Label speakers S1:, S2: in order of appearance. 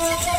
S1: Yeah.